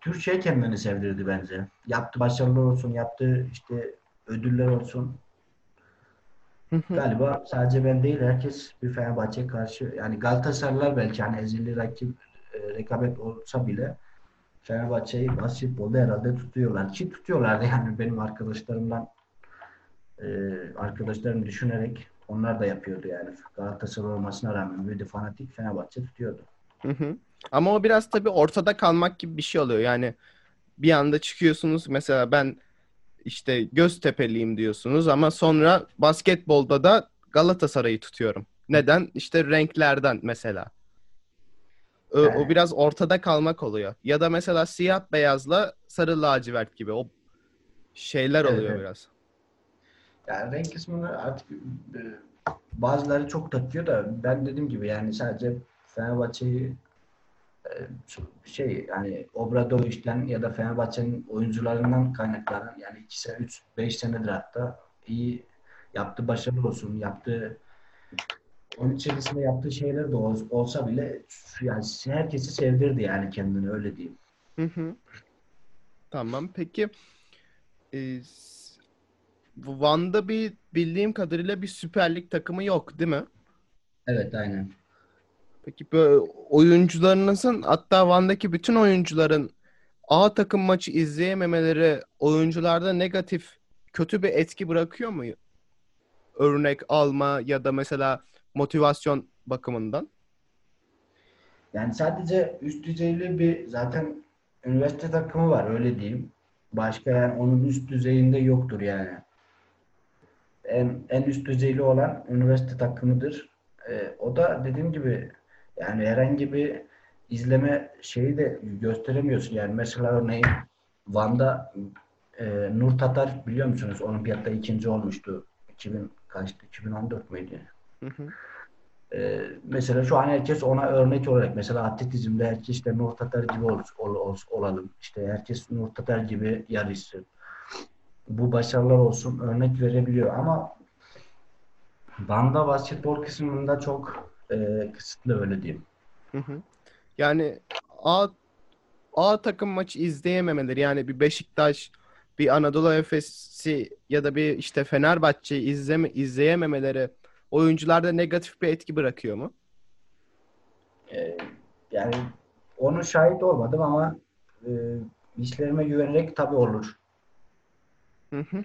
Türkiye kendini sevdirdi bence. Yaptığı başarılar olsun, yaptığı işte ödüller olsun. Galiba sadece ben değil herkes bir Fenerbahçe'ye karşı yani Galatasaraylılar belki hani ezeli rakip e, rekabet olsa bile Fenerbahçe'yi basketbolda herhalde tutuyorlar. Ki tutuyorlardı yani benim arkadaşlarımdan e, arkadaşlarım düşünerek onlar da yapıyordu yani. Galatasaray olmasına rağmen de fanatik Fenerbahçe tutuyordu. Hı hı. Ama o biraz tabii ortada kalmak gibi bir şey oluyor. Yani bir anda çıkıyorsunuz mesela ben işte Göztepe'liyim diyorsunuz ama sonra basketbolda da Galatasaray'ı tutuyorum. Neden? İşte renklerden mesela. O, o biraz ortada kalmak oluyor. Ya da mesela siyah beyazla sarı lacivert gibi o şeyler oluyor evet. biraz. Yani renk kısmını artık e, bazıları çok takıyor da ben dediğim gibi yani sadece Fenerbahçe'yi e, şey yani Obradoviç'ten ya da Fenerbahçe'nin oyuncularından kaynaklanan yani 2 sene 3 5 senedir hatta iyi yaptığı başarılı olsun yaptığı onun içerisinde yaptığı şeyler de ol- olsa bile yani herkesi sevdirdi yani kendini öyle diyeyim. Hı hı. Tamam. Peki e, Van'da bir bildiğim kadarıyla bir Süper Lig takımı yok, değil mi? Evet aynen. Peki böyle oyuncularınızın hatta Van'daki bütün oyuncuların A takım maçı izleyememeleri oyuncularda negatif kötü bir etki bırakıyor mu? Örnek alma ya da mesela motivasyon bakımından. Yani sadece üst düzeyli bir zaten üniversite takımı var öyle diyeyim. Başka yani onun üst düzeyinde yoktur yani. En, en üst düzeyli olan üniversite takımıdır. Ee, o da dediğim gibi yani herhangi bir izleme şeyi de gösteremiyorsun. Yani mesela örneğin Van'da e, Nur Tatar biliyor musunuz? Olimpiyatta ikinci olmuştu. 2000 kaçtı? 2014 müydü? Hı hı. E, mesela şu an herkes ona örnek olarak mesela atletizmde herkes işte Nur Tatar gibi ol, ol- ol- olalım. İşte herkes Nur Tatar gibi yarışsın. Bu başarılar olsun örnek verebiliyor ama Banda basketbol kısmında çok e, kısıtlı öyle diyeyim. Hı hı. Yani A A takım maçı izleyememeleri yani bir Beşiktaş, bir Anadolu Efes'i ya da bir işte Fenerbahçe'yi izleme, izleyememeleri oyuncularda negatif bir etki bırakıyor mu? E, yani onu şahit olmadım ama e, işlerime güvenerek tabii olur. Hı hı.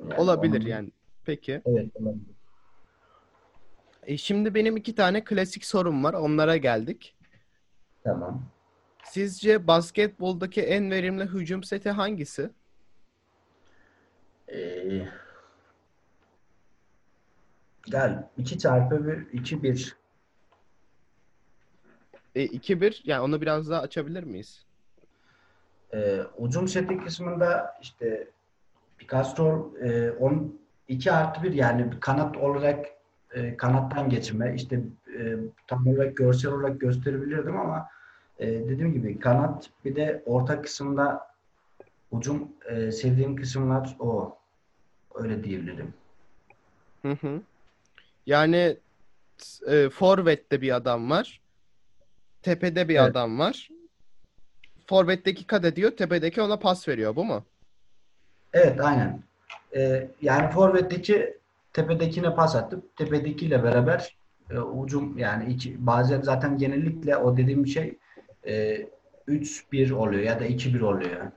Yani Olabilir onun- yani. Peki. Evet olabilir. E şimdi benim iki tane klasik sorum var. Onlara geldik. Tamam. Sizce basketboldaki en verimli hücum seti hangisi? E, gel 2 çarpı 1 2 1 E, 2-1. Yani onu biraz daha açabilir miyiz? e, ucum seti kısmında işte Picasso e, 10 2 artı 1 yani kanat olarak e, kanattan geçme işte e, tam olarak görsel olarak gösterebilirdim ama e, dediğim gibi kanat bir de orta kısımda ucum e, sevdiğim kısımlar o öyle diyebilirim. Hı hı. Yani e, forvette bir adam var. Tepede bir Evet. adam var. Forvetteki kat ediyor, tepedeki ona pas veriyor. Bu mu? Evet aynen. E, yani forvetteki tepedekine pas atıp tepedekiyle beraber e, ucum yani iki, bazen zaten genellikle o dediğim şey e, 3-1 oluyor ya da 2-1 oluyor.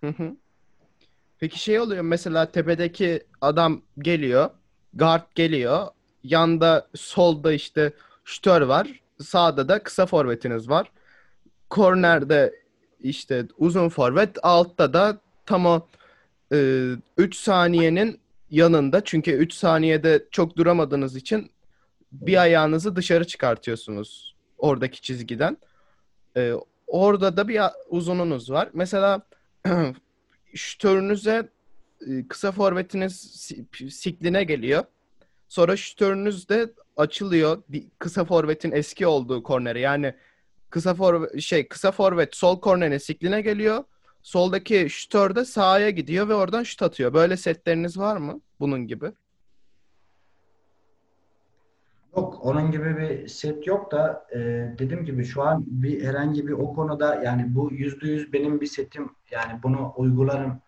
Hı hı. Peki şey oluyor mesela tepedeki adam geliyor, guard geliyor, yanda solda işte şütör var, sağda da kısa forvetiniz var. Kornerde işte uzun forvet, altta da tam o 3 saniyenin yanında çünkü 3 saniyede çok duramadığınız için bir ayağınızı dışarı çıkartıyorsunuz oradaki çizgiden. E, orada da bir uzununuz var. Mesela şütörünüze e, kısa forvetiniz si- sikline geliyor. Sonra şütörünüz de açılıyor. Kısa forvetin eski olduğu kornere. Yani kısa forvet şey kısa forvet sol kornere sikline geliyor. Soldaki şütör de sağa gidiyor ve oradan şut atıyor. Böyle setleriniz var mı? Bunun gibi. Yok onun gibi bir set yok da e, dediğim gibi şu an bir herhangi bir o konuda yani bu yüzde yüz benim bir setim yani bunu uygularım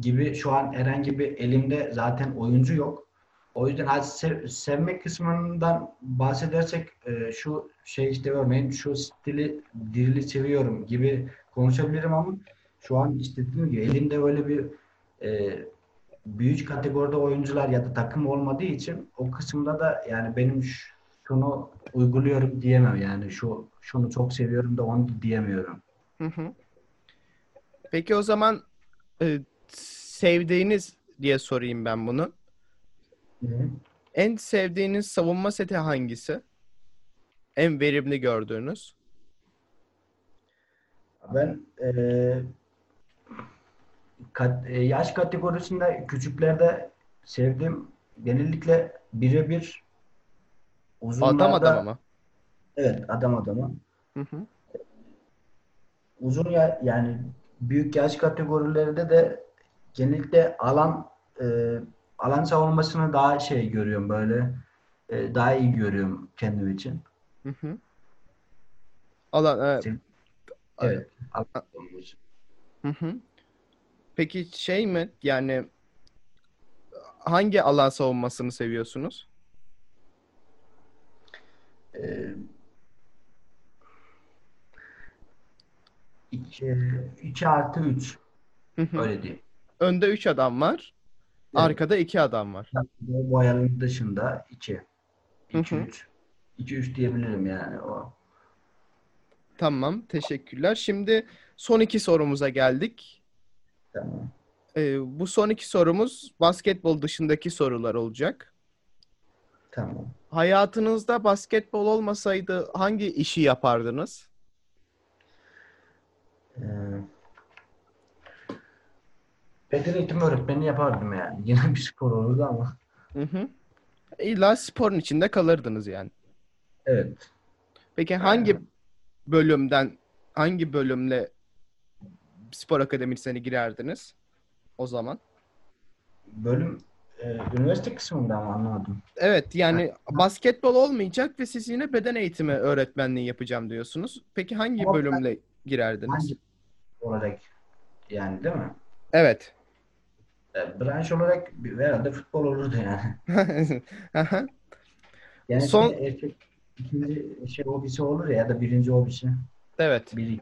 gibi şu an herhangi bir elimde zaten oyuncu yok. O yüzden az sev- sevmek kısmından bahsedersek e, şu şey işte örneğin şu stili dirili seviyorum gibi konuşabilirim ama şu an işte dediğim gibi elimde öyle bir e, büyük kategoride oyuncular ya da takım olmadığı için o kısımda da yani benim şunu uyguluyorum diyemem yani şu şunu çok seviyorum da onu diyemiyorum. Hı hı. Peki o zaman e, sevdiğiniz diye sorayım ben bunu. En sevdiğiniz savunma seti hangisi? En verimli gördüğünüz? Ben eee, kat- e, yaş kategorisinde küçüklerde sevdiğim genellikle birebir uzunlarda adam ama. evet adam adama Hı hı. uzun ya yani büyük yaş kategorilerinde de genellikle alan e, alan savunmasını daha şey görüyorum böyle e, daha iyi görüyorum kendim için. Hı hı. Alan, e, Sev- Evet. alan savunması. Hı hı. Peki şey mi yani hangi alan savunmasını seviyorsunuz? E, iki, iki artı üç öyle diyeyim. Önde 3 adam var, Evet. arkada 2 adam var. Bu boyanın dışında iki. İki hı. üç. İki üç diyebilirim yani o. Tamam, teşekkürler. Şimdi son iki sorumuza geldik. Tamam. Ee, bu son iki sorumuz basketbol dışındaki sorular olacak. Tamam. Hayatınızda basketbol olmasaydı hangi işi yapardınız? Ee, Beden eğitimi öğretmeni yapardım yani. Yine bir spor olurdu ama. Hı hı. İlla sporun içinde kalırdınız yani. Evet. Peki hangi bölümden, hangi bölümle spor akademisine girerdiniz o zaman? Bölüm e, üniversite kısmında mı anlamadım. Evet yani basketbol olmayacak ve siz yine beden eğitimi öğretmenliği yapacağım diyorsunuz. Peki hangi Ama ben- bölümle girerdiniz? Hangi olarak yani değil mi? Evet. E, branş olarak bir- herhalde futbol olurdu yani. Yani Son- erkek ikinci şey hobisi olur ya, ya da birinci hobisi. evet. Biri.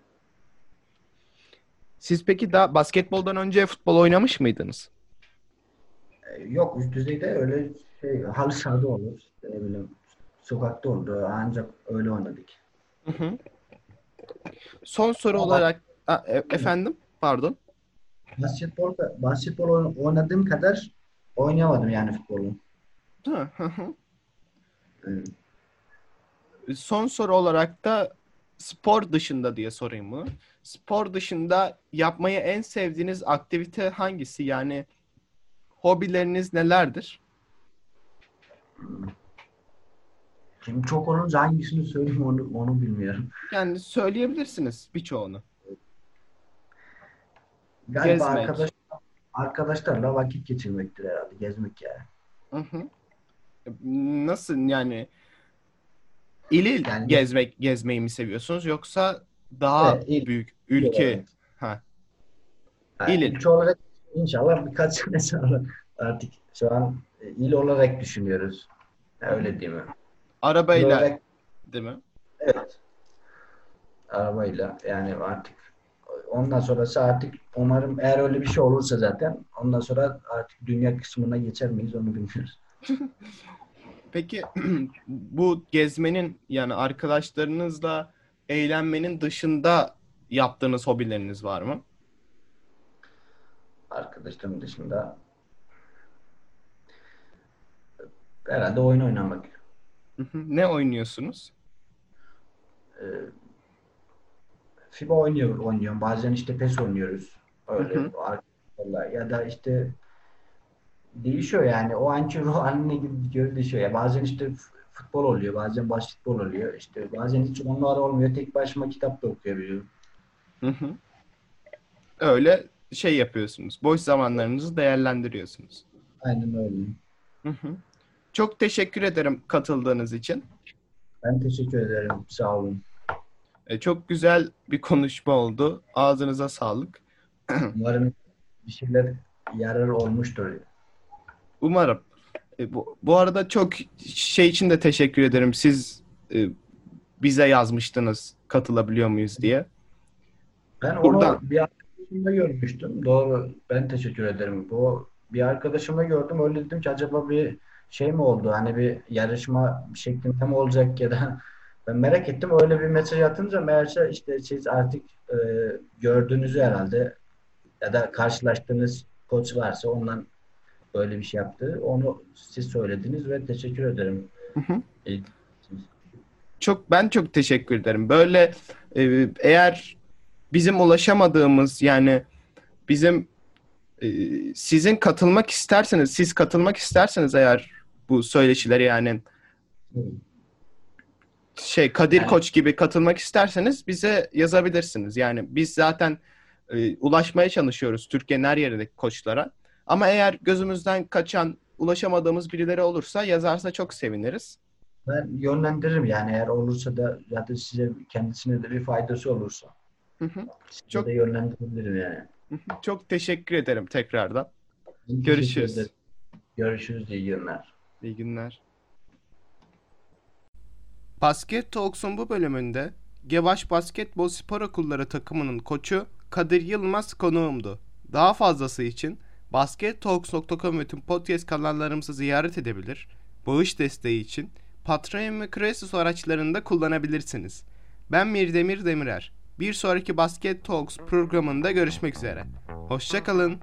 Siz peki daha basketboldan önce futbol oynamış mıydınız? E, Yok üst düzeyde öyle şey halı sahada olur. Ne bileyim sokakta oldu. Ancak öyle oynadık. Hı hı. Son soru Ama- olarak Aa, e- efendim pardon. Basketbol basketbol oyn- oynadığım kadar oynayamadım yani futbolu. Hı hı Son soru olarak da spor dışında diye sorayım mı? Spor dışında yapmayı en sevdiğiniz aktivite hangisi? Yani hobileriniz nelerdir? Şimdi çok olunca hangisini söyleyeyim onu onu bilmiyorum. Yani söyleyebilirsiniz birçoğunu. Galiba Gezmek. arkadaş arkadaşlarla vakit geçirmektir herhalde. Gezmek yani. Hı hı. Nasıl yani il il Yani- gezmek gezmeyi mi seviyorsunuz yoksa daha Evet, il- büyük ülke ha Yani İl il. ülke olarak inşallah birkaç sene sonra artık şu an e, il olarak düşünüyoruz. Öyle değil mi? İl arabayla olarak değil mi? evet. Arabayla yani artık ondan sonrası artık umarım eğer öyle bir şey olursa zaten ondan sonra artık dünya kısmına geçer miyiz onu bilmiyoruz. Peki bu gezmenin yani arkadaşlarınızla eğlenmenin dışında yaptığınız hobileriniz var mı? Arkadaşlarım dışında herhalde oyun oynamak. Ne oynuyorsunuz? Ee, FIBA oynuyor, oynuyorum. Bazen işte PES oynuyoruz. Öyle. Ya da işte değişiyor yani. O anki ruh haline göre değişiyor. Ya bazen işte futbol oluyor. Bazen basketbol oluyor. İşte bazen hiç onlar olmuyor. Tek başıma kitap da okuyabiliyorum. Hı hı. Öyle şey yapıyorsunuz. Boş zamanlarınızı değerlendiriyorsunuz. Aynen öyle. Hı hı. Çok teşekkür ederim katıldığınız için. Ben teşekkür ederim. Sağ olun. E, Çok güzel bir konuşma oldu. Ağzınıza sağlık. Umarım bir şeyler yarar olmuştur. Umarım. E, bu, bu arada çok şey için de teşekkür ederim. Siz e, bize yazmıştınız katılabiliyor muyuz diye. Ben Buradan- onu bir arkadaşımda görmüştüm. Doğru. Ben teşekkür ederim. Bu bir arkadaşımda gördüm. Öyle dedim ki acaba bir şey mi oldu? Hani bir yarışma şeklinde mi olacak ya da ben merak ettim. Öyle bir mesaj atınca meğerse işte siz artık e, gördüğünüzü herhalde ya da karşılaştığınız koç varsa ondan böyle bir şey yaptı. Onu siz söylediniz ve teşekkür ederim. Hı hı. İyi. Çok ben çok teşekkür ederim. Böyle e, eğer bizim ulaşamadığımız yani bizim e, sizin katılmak isterseniz, siz katılmak isterseniz eğer bu söyleşilere yani şey Kadir Yani- Koç gibi katılmak isterseniz bize yazabilirsiniz. Yani biz zaten e, ulaşmaya çalışıyoruz Türkiye'nin her yerindeki koçlara. Ama eğer gözümüzden kaçan, ulaşamadığımız birileri olursa yazarsa çok seviniriz. Ben yönlendiririm yani eğer olursa da zaten size kendisine de bir faydası olursa. Hı hı. Size Çok- de yönlendirebilirim yani. Hı hı. Çok teşekkür ederim tekrardan. Teşekkür Görüşürüz. ederim. Görüşürüz. İyi günler. İyi günler. Basket Talks'un bu bölümünde Gevaş Basketbol Spor Okulları takımının koçu Kadir Yılmaz konuğumdu. Daha fazlası için baskettalks.com ve tüm podcast kanallarımızı ziyaret edebilir, bağış desteği için Patreon ve Kresus araçlarında kullanabilirsiniz. Ben Mirdemir Demirer. Bir sonraki Basket Talks programında görüşmek üzere. Hoşçakalın.